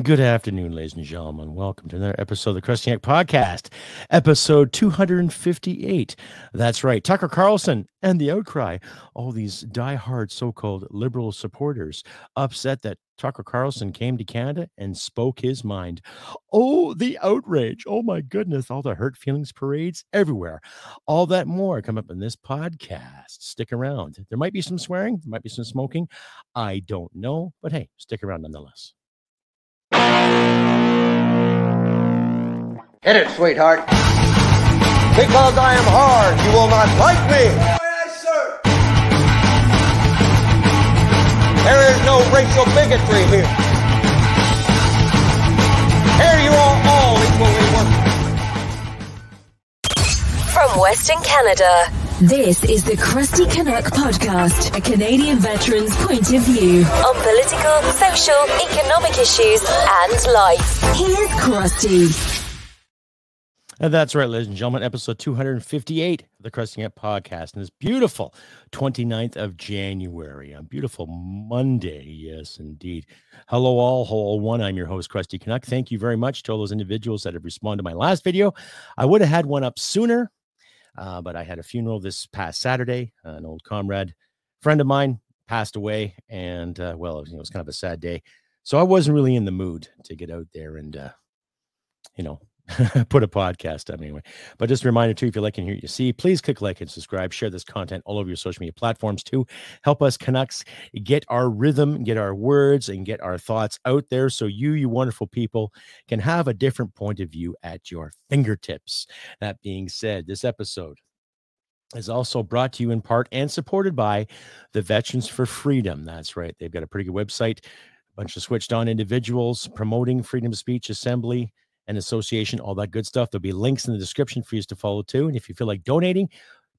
Good afternoon, ladies and gentlemen. Welcome to another episode of the Crusty Canuck Podcast, episode 258. That's right, Tucker Carlson and the outcry. All these die-hard so-called liberal supporters upset that Tucker Carlson came to Canada and spoke his mind. Oh, the outrage. Oh my goodness, all the hurt feelings parades everywhere. All that more come up in this podcast. Stick around. There might be some swearing, there might be some smoking. I don't know, but hey, stick around nonetheless. Hit it, sweetheart. Because I am hard, you will not like me. There is no racial bigotry here. Here you are all equally worthless. From Western Canada, this is the Crusty Canuck Podcast, a Canadian veteran's point of view on political, social, economic issues, and life. Here's Crusty. And that's right, ladies and gentlemen, episode 258 of the Crusty Canuck Podcast. And this beautiful 29th of January, a beautiful Monday. Yes, indeed. Hello, all. Hello, one. I'm your host, Crusty Canuck. Thank you very much to all those individuals that have responded to my last video. I would have had one up sooner, uh, but I had a funeral this past Saturday. An old comrade, friend of mine, passed away. And, uh, well, it was, you know, it was kind of a sad day. So I wasn't really in the mood to get out there and, uh, you know, put a podcast up anyway. But just a reminder too, if you like and hear you see, please click like and subscribe. Share this content all over your social media platforms too. Help us Canucks get our rhythm, get our words, and get our thoughts out there so you, you wonderful people, can have a different point of view at your fingertips. That being said, this episode is also brought to you in part and supported by the Veterans for Freedom. That's right. They've got a pretty good website, a bunch of switched on individuals promoting freedom of speech, assembly, and association, all that good stuff. There'll be links in the description for you to follow too. And if you feel like donating,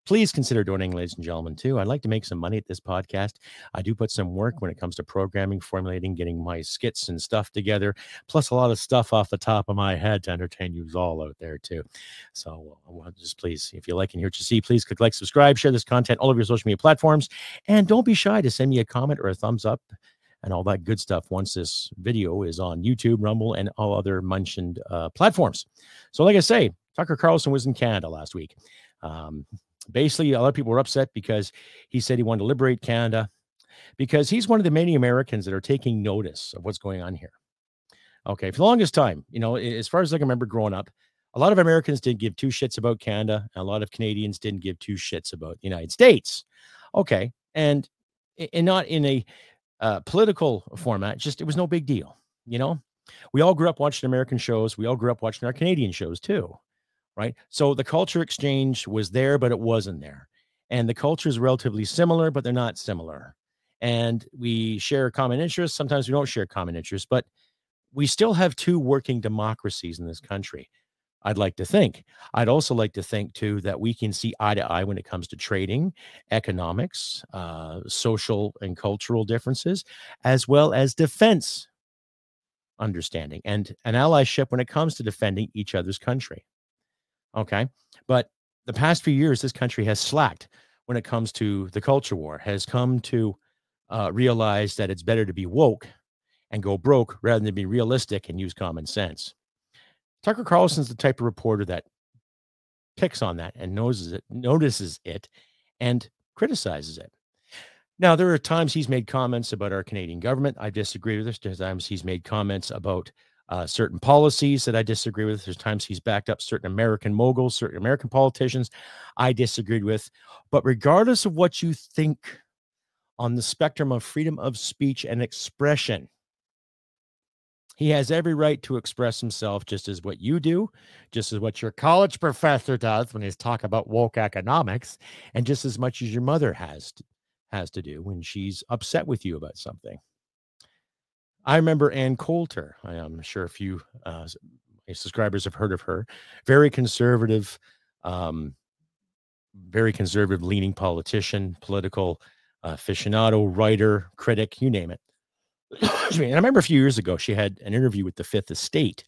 please consider donating, ladies and gentlemen, too. I'd like to make some money at this podcast. I do put some work when it comes to programming, formulating, getting my skits and stuff together, plus a lot of stuff off the top of my head to entertain you all out there, too. So uh, just please, if you like and hear what you see, please click like, subscribe, share this content all over your social media platforms, and don't be shy to send me a comment or a thumbs up and all that good stuff once this video is on YouTube, Rumble, and all other mentioned uh, platforms. So, like I say, Tucker Carlson was in Canada last week. Um, basically, a lot of people were upset because he said he wanted to liberate Canada because he's one of the many Americans that are taking notice of what's going on here. Okay, for the longest time, you know, as far as I can remember growing up, a lot of Americans didn't give two shits about Canada, and a lot of Canadians didn't give two shits about the United States. Okay, and and not in a uh, political format, just it was no big deal. You know, we all grew up watching American shows. We all grew up watching our Canadian shows too, right? So the culture exchange was there, but it wasn't there. And the culture is relatively similar, but they're not similar. And we share common interests. Sometimes we don't share common interests, but we still have two working democracies in this country. I'd like to think. I'd also like to think too that we can see eye to eye when it comes to trading, economics, uh, social and cultural differences, as well as defense understanding and an allyship when it comes to defending each other's country. Okay. But the past few years, this country has slacked when it comes to the culture war, has come to uh, realize that it's better to be woke and go broke rather than be realistic and use common sense. Tucker Carlson's the type of reporter that picks on that and notices it, notices it, and criticizes it. Now, there are times he's made comments about our Canadian government. I disagree with this. There's times he's made comments about uh, certain policies that I disagree with. There's times he's backed up certain American moguls, certain American politicians I disagreed with. But regardless of what you think on the spectrum of freedom of speech and expression, he has every right to express himself just as what you do, just as what your college professor does when he's talk about woke economics, and just as much as your mother has to, has to do when she's upset with you about something. I remember Ann Coulter. I am sure a few uh, subscribers have heard of her. Very conservative, um, very conservative leaning politician, political uh, aficionado, writer, critic, you name it. And I remember a few years ago, she had an interview with the Fifth Estate.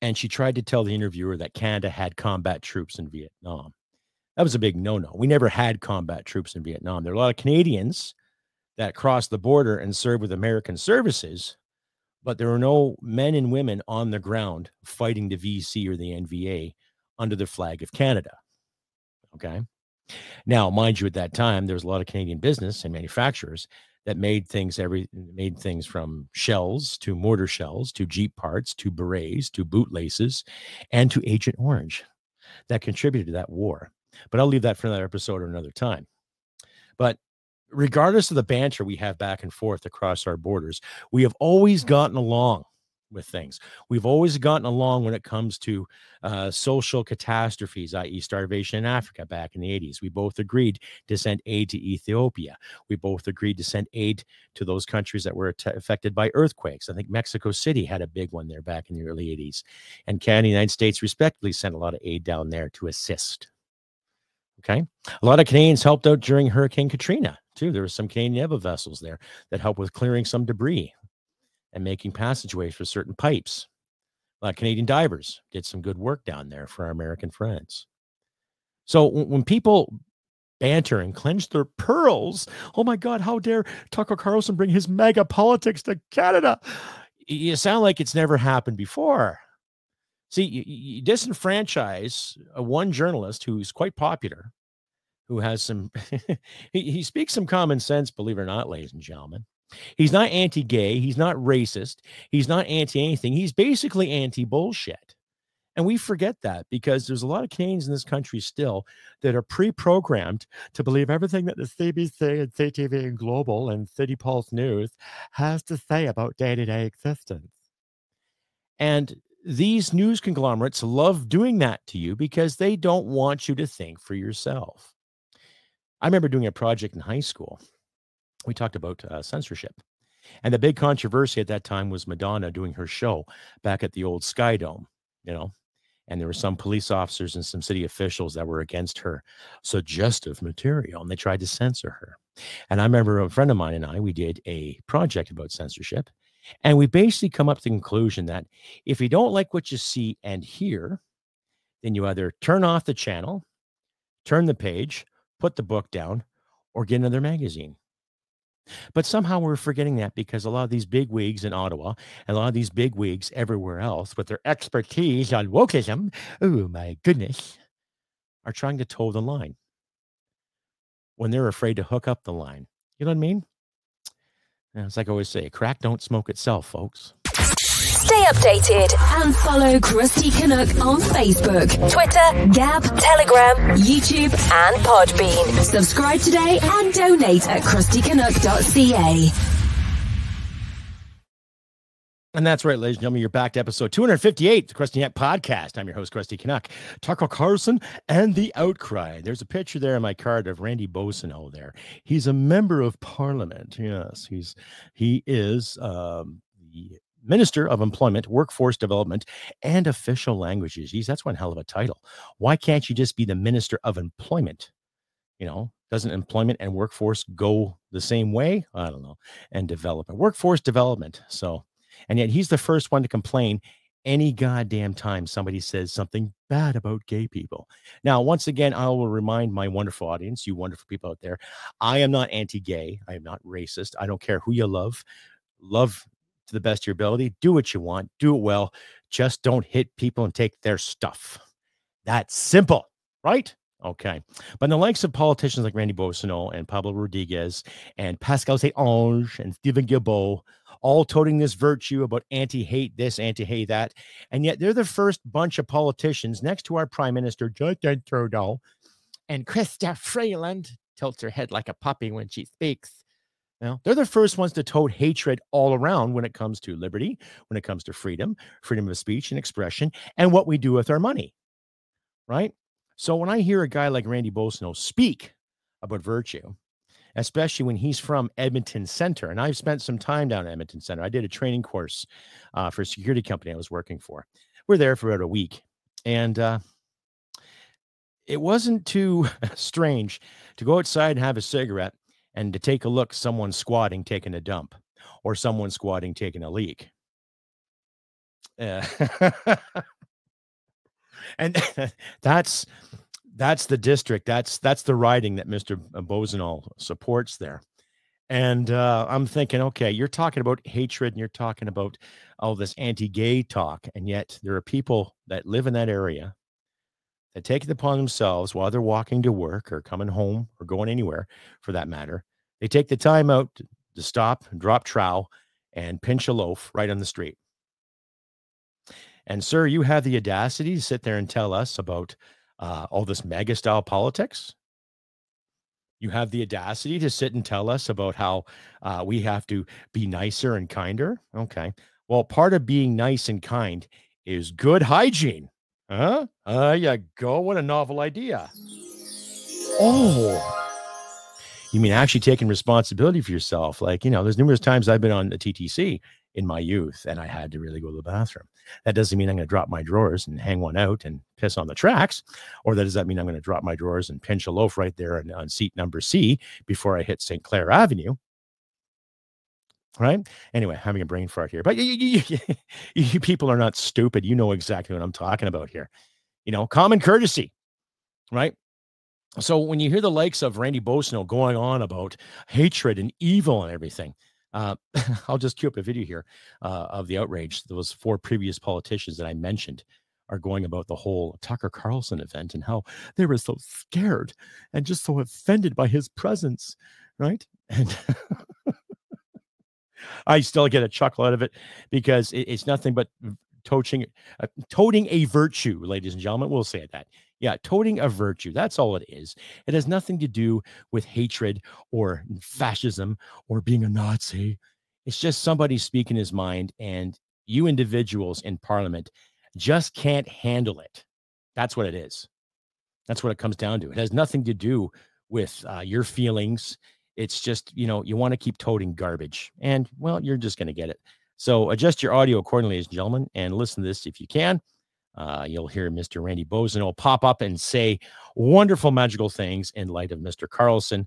And she tried to tell the interviewer that Canada had combat troops in Vietnam. That was a big no no. We never had combat troops in Vietnam. There are a lot of Canadians that crossed the border and served with American services, but there were no men and women on the ground fighting the VC or the NVA under the flag of Canada. Okay. Now, mind you, at that time, there was a lot of Canadian business and manufacturers that made things every made things from shells to mortar shells to Jeep parts to berets to bootlaces and to Agent Orange that contributed to that war. But I'll leave that for another episode or another time. But regardless of the banter we have back and forth across our borders, we have always gotten along with things. We've always gotten along when it comes to uh, social catastrophes, i.e., starvation in Africa back in the 80s. We both agreed to send aid to Ethiopia. We both agreed to send aid to those countries that were affected by earthquakes. I think Mexico City had a big one there back in the early 80s. And Canada and the United States, respectively, sent a lot of aid down there to assist. Okay. A lot of Canadians helped out during Hurricane Katrina, too. There were some Canadian vessels there that helped with clearing some debris and making passageways for certain pipes. Of Canadian divers did some good work down there for our American friends. So when people banter and clench their pearls, oh my God, how dare Tucker Carlson bring his MAGA politics to Canada? You sound like it's never happened before. See, you, you disenfranchise a one journalist who's quite popular, who has some, he, he speaks some common sense, believe it or not, ladies and gentlemen. He's not anti gay. He's not racist. He's not anti anything. He's basically anti bullshit. And we forget that because there's a lot of Canadians in this country still that are pre programmed to believe everything that the CBC and CTV and Global and City Pulse News has to say about day to day existence. And these news conglomerates love doing that to you because they don't want you to think for yourself. I remember doing a project in high school we talked about uh, censorship. And the big controversy at that time was Madonna doing her show back at the old Sky Dome, you know, and there were some police officers and some city officials that were against her suggestive material and they tried to censor her. And I remember a friend of mine and I, we did a project about censorship. And we basically come up to the conclusion that if you don't like what you see and hear, then you either turn off the channel, turn the page, put the book down, or get another magazine. But somehow we're forgetting that because a lot of these big wigs in Ottawa and a lot of these big wigs everywhere else with their expertise on wokeism, oh my goodness, are trying to toe the line when they're afraid to hook up the line. You know what I mean? it's like I always say, crack don't smoke itself, folks. Stay updated and follow Crusty Canuck on Facebook, Twitter, Gab, Telegram, YouTube, and Podbean. Subscribe today and donate at crustycanuck.ca. And that's right, ladies and gentlemen. You're back to episode 258, the Crusty Canuck podcast. I'm your host, Crusty Canuck, Tucker Carlson, and the Outcry. There's a picture there in my card of Randy Boissonnault there. He's a member of parliament. Yes, he's he is um, the Minister of Employment, Workforce Development, and Official Languages. Geez, that's one hell of a title. Why can't you just be the Minister of Employment? You know, doesn't employment and workforce go the same way? I don't know. And development, workforce development. So, and yet he's the first one to complain any goddamn time somebody says something bad about gay people. Now, once again, I will remind my wonderful audience, you wonderful people out there, I am not anti gay. I am not racist. I don't care who you love. Love to the best of your ability. Do what you want, do it well. Just don't hit people and take their stuff. That's simple, right? Okay. But in the likes of politicians like Randy Boissonnault and Pablo Rodriguez and Pascal St-Onge and Stephen Guilbeault, all toting this virtue about anti-hate this, anti-hate that. And yet they're the first bunch of politicians next to our Prime Minister, Justin Trudeau, and Chrystia Freeland tilts her head like a puppy when she speaks they're the first ones to tote hatred all around when it comes to liberty, when it comes to freedom, freedom of speech and expression, and what we do with our money. Right? So when I hear a guy like Randy Boissonnault speak about virtue, especially when he's from Edmonton Center, and I've spent some time down at Edmonton Center. I did a training course uh, for a security company I was working for. We're there for about a week, and uh, it wasn't too strange to go outside and have a cigarette and to take a look someone squatting taking a dump or someone squatting taking a leak uh, and that's that's the district that's that's the riding that mr boissonnault supports there And uh, I'm thinking, okay, you're talking about hatred and you're talking about all this anti gay talk. And yet there are people that live in that area that take it upon themselves while they're walking to work or coming home or going anywhere for that matter. They take the time out to, to stop, drop trowel, and pinch a loaf right on the street. And, sir, you have the audacity to sit there and tell us about uh, all this MAGA style politics. You have the audacity to sit and tell us about how uh, we have to be nicer and kinder. Okay. Well, part of being nice and kind is good hygiene. Huh? Uh, yeah, go. What a novel idea. Oh. You mean actually taking responsibility for yourself? Like, you know, there's numerous times I've been on the TTC in my youth and I had to really go to the bathroom. That doesn't mean I'm going to drop my drawers and hang one out and piss on the tracks. Or that does that mean I'm going to drop my drawers and pinch a loaf right there on, on seat number C before I hit St. Clair Avenue? Right. Anyway, having a brain fart here, but you, you, you, you people are not stupid. You know exactly what I'm talking about here. You know, common courtesy, right? So when you hear the likes of Randy Boissonnault going on about hatred and evil and everything, uh, I'll just cue up a video here uh, of the outrage. Those four previous politicians that I mentioned are going about the whole Tucker Carlson event and how they were so scared and just so offended by his presence, right? And I still get a chuckle out of it because it, it's nothing but toting, uh, toting a virtue, ladies and gentlemen. We'll say that. Yeah, toting a virtue. That's all it is. It has nothing to do with hatred or fascism or being a Nazi. It's just somebody speaking his mind, and you individuals in parliament just can't handle it. That's what it is. That's what it comes down to. It has nothing to do with uh, your feelings. It's just, you know, you want to keep toting garbage, and well, you're just going to get it. So adjust your audio accordingly, ladies and gentlemen, and listen to this if you can. Uh, you'll hear Mr. Randy Boissonnault pop up and say wonderful, magical things in light of Mr. Carlson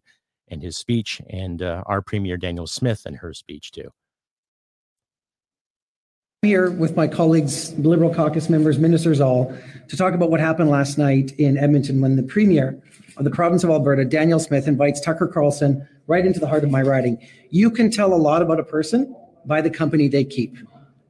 and his speech, and uh, our Premier Danielle Smith and her speech, too. Here with my colleagues, Liberal caucus members, ministers, all, to talk about what happened last night in Edmonton when the Premier of the province of Alberta, Danielle Smith, invites Tucker Carlson right into the heart of my riding. You can tell a lot about a person by the company they keep.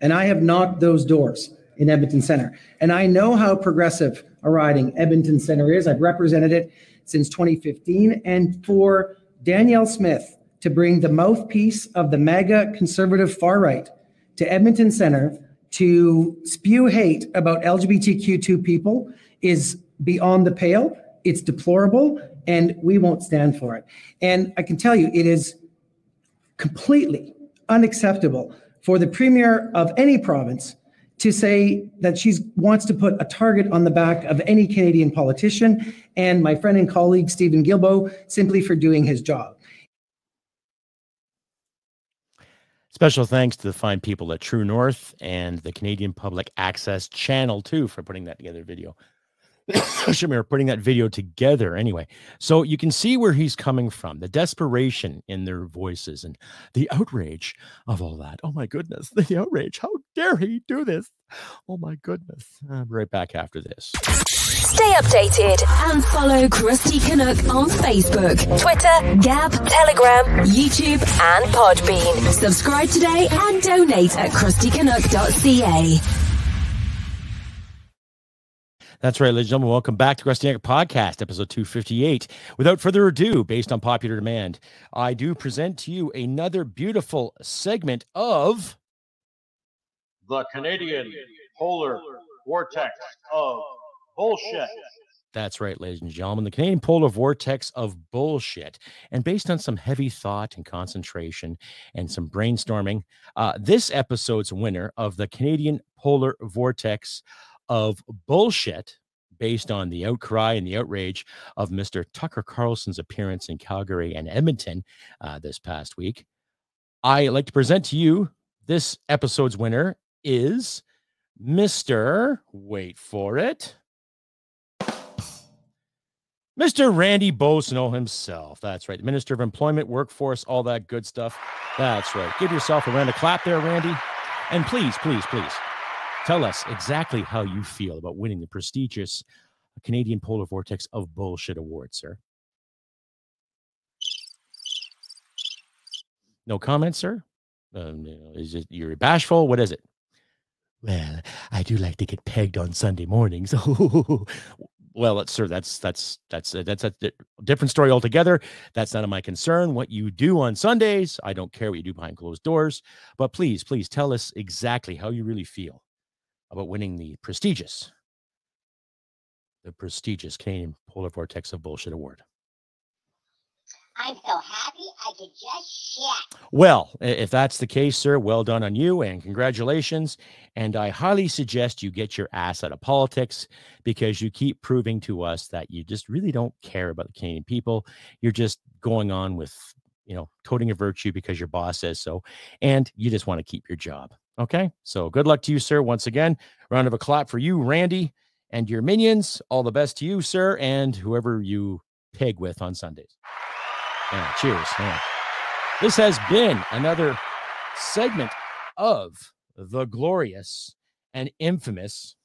And I have knocked those doors in Edmonton Center. And I know how progressive a riding Edmonton Center is. I've represented it since 2015. And for Danielle Smith to bring the mouthpiece of the MAGA conservative far right to Edmonton Center to spew hate about LGBTQ2 people is beyond the pale. It's deplorable, and we won't stand for it. And I can tell you, it is completely unacceptable for the premier of any province to say that she wants to put a target on the back of any Canadian politician and my friend and colleague Stephen Guilbeault simply for doing his job. Special thanks to the fine people at True North and the Canadian Public Access Channel, too, for putting that together video. Shamir putting that video together anyway. So you can see where he's coming from, the desperation in their voices and the outrage of all that. Oh my goodness, the outrage. How dare he do this? Oh my goodness. Be right back after this. Stay updated and follow Crusty Canuck on Facebook, Twitter, Gab, Telegram, YouTube, and Podbean. Subscribe today and donate at crustycanuck.ca. That's right, ladies and gentlemen. Welcome back to Crusty Canuck Podcast, episode 258. Without further ado, based on popular demand, I do present to you another beautiful segment of the Canadian Polar Vortex of Bullshit. That's right, ladies and gentlemen, the Canadian polar vortex of bullshit. And based on some heavy thought and concentration and some brainstorming, uh, this episode's winner of the Canadian polar vortex of bullshit based on the outcry and the outrage of Mr. Tucker Carlson's appearance in Calgary and Edmonton uh, this past week. I like to present to you this episode's winner is Mr. Wait for it. Mr. Randy Boissonnault himself. That's right. The Minister of Employment, Workforce, all that good stuff. That's right. Give yourself a round of clap there, Randy. And please, please, please Tell us exactly how you feel about winning the prestigious Canadian Polar Vortex of Bullshit Award, sir. No comments, sir? Um, is it you're bashful? What is it? Well, I do like to get pegged on Sunday mornings. well, that's sir, that's that's that's a, that's a different story altogether. That's none of my concern. What you do on Sundays, I don't care what you do behind closed doors. But please, please tell us exactly how you really feel about winning the prestigious, the prestigious Canadian Polar Vortex of Bullshit Award. I'm so happy I could just shit. Well, if that's the case, sir, well done on you and congratulations. And I highly suggest you get your ass out of politics because you keep proving to us that you just really don't care about the Canadian people. You're just going on with, you know, toting a virtue because your boss says so. And you just want to keep your job. Okay. So good luck to you, sir. Once again, round of a clap for you, Randy, and your minions. All the best to you, sir, and whoever you peg with on Sundays. Yeah, cheers. Yeah. This has been another segment of the glorious and infamous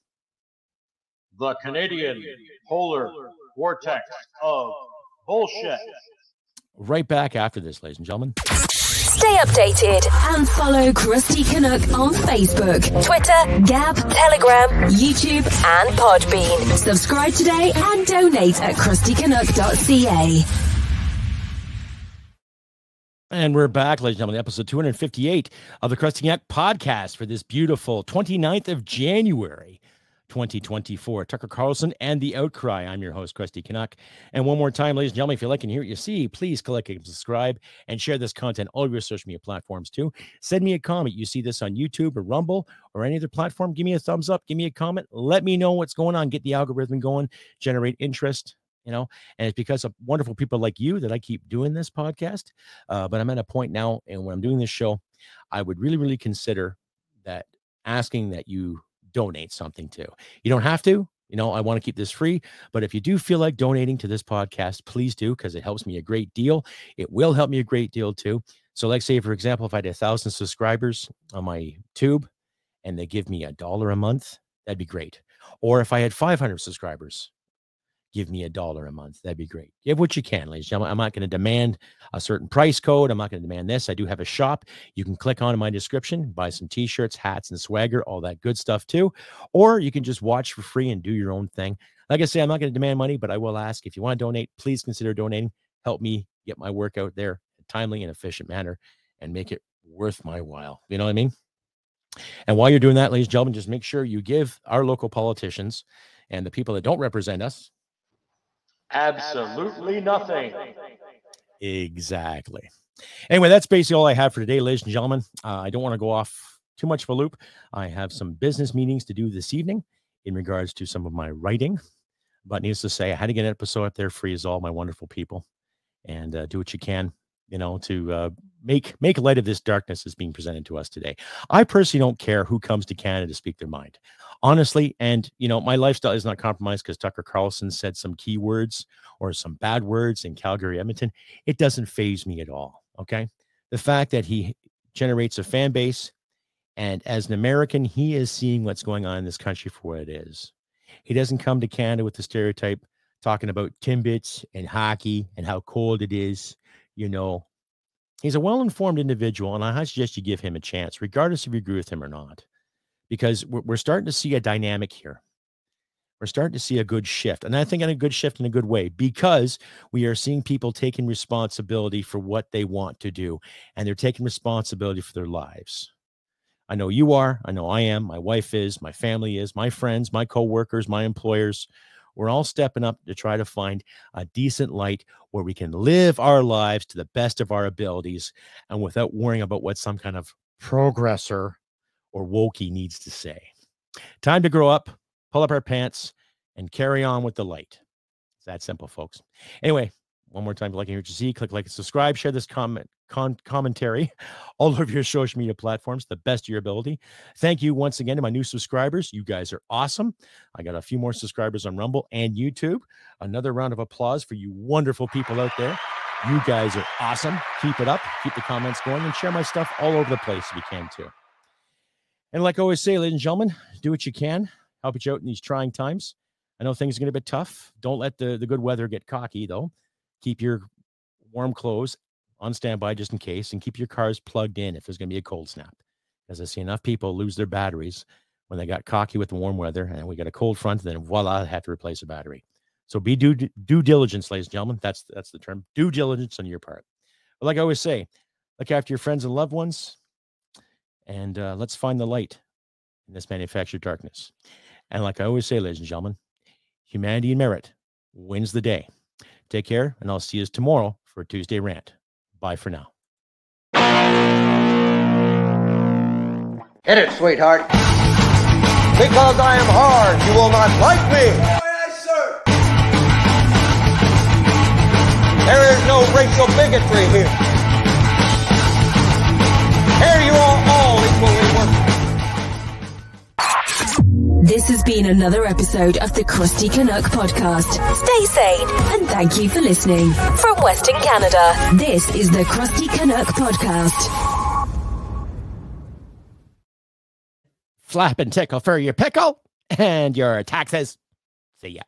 the Canadian Polar Vortex of Bullshit. Right back after this, ladies and gentlemen. Stay updated and follow Crusty Canuck on Facebook, Twitter, Gab, Telegram, YouTube, and Podbean. Subscribe today and donate at crustycanuck.ca. And we're back, ladies and gentlemen, episode 258 of the Crusty Canuck podcast for this beautiful 29th of January, 2024. Tucker Carlson and The Outcry. I'm your host, Crusty Canuck. And one more time, ladies and gentlemen, if you like and hear what you see, please click and subscribe and share this content all your social media platforms too. Send me a comment. You see this on YouTube or Rumble or any other platform. Give me a thumbs up. Give me a comment. Let me know what's going on. Get the algorithm going, generate interest you know and it's because of wonderful people like you that i keep doing this podcast uh, but i'm at a point now and when i'm doing this show i would really really consider that asking that you donate something to. You don't have to you know i want to keep this free but if you do feel like donating to this podcast please do because it helps me a great deal. It will help me a great deal too. So like say for example if i had a thousand subscribers on my tube and they give me a dollar a month that'd be great. Or if i had 500 subscribers give me a dollar a month. That'd be great. Give what you can, ladies and gentlemen. I'm not going to demand a certain price code. I'm not going to demand this. I do have a shop. You can click on in my description, buy some t-shirts, hats, and swagger, all that good stuff too. Or you can just watch for free and do your own thing. Like I say, I'm not going to demand money, but I will ask if you want to donate, please consider donating. Help me get my work out there in a timely and efficient manner and make it worth my while. You know what I mean? And while you're doing that, ladies and gentlemen, just make sure you give our local politicians and the people that don't represent us Absolutely nothing. Exactly. Anyway, that's basically all I have for today, ladies and gentlemen. Uh, I don't want to go off too much of a loop. I have some business meetings to do this evening in regards to some of my writing. But needless to say, I had to get an episode up there free as all my wonderful people and uh, do what you can, you know, to uh, make make light of this darkness that's being presented to us today. I personally don't care who comes to Canada to speak their mind. Honestly and you know my lifestyle is not compromised because tucker carlson said some key words or some bad words in calgary edmonton. It doesn't phase me at all okay? The fact that he generates a fan base and as an american he is seeing what's going on in this country for what it is. He doesn't come to canada with the stereotype talking about timbits and hockey and how cold it is you know he's a well-informed individual and i suggest you give him a chance regardless if you agree with him or not because we're, we're starting to see a dynamic here. We're starting to see a good shift. And I think in a good shift in a good way because we are seeing people taking responsibility for what they want to do and they're taking responsibility for their lives. I know you are. I know I am. My wife is. My family is. My friends, my coworkers, my employers. We're all stepping up to try to find a decent light where we can live our lives to the best of our abilities and without worrying about what some kind of progressor or wokey needs to say. Time to grow up, pull up our pants, and carry on with the light. It's that simple, folks. Anyway, one more time, if you like to hear what you see, click like and subscribe, share this comment con- commentary all over your social media platforms, the best of your ability. Thank you once again to my new subscribers. You guys are awesome. I got a few more subscribers on Rumble and YouTube. Another round of applause for you wonderful people out there. You guys are awesome. Keep it up. Keep the comments going and share my stuff all over the place if you can too. And like I always say, ladies and gentlemen, do what you can, help each out in these trying times. I know things are going to be tough. Don't let the, the good weather get cocky, though. Keep your warm clothes on standby just in case and keep your cars plugged in if there's going to be a cold snap. As I see enough people lose their batteries when they got cocky with the warm weather and we got a cold front, then voila, have to replace a battery. So be due due diligence, ladies and gentlemen. That's that's the term. Due diligence on your part. But like I always say, look after your friends and loved ones, and uh, let's find the light in this manufactured darkness. And like I always say, ladies and gentlemen, humanity and merit wins the day. Take care, and I'll see you tomorrow for a Tuesday rant. Bye for now. Hit it, sweetheart. Because I am hard, you will not like me. There is no racial bigotry. Here This has been another episode of the Crusty Canuck podcast. Stay sane and thank you for listening. From Western Canada, this is the Crusty Canuck podcast. Flap and tickle for your pickle and your taxes. See ya.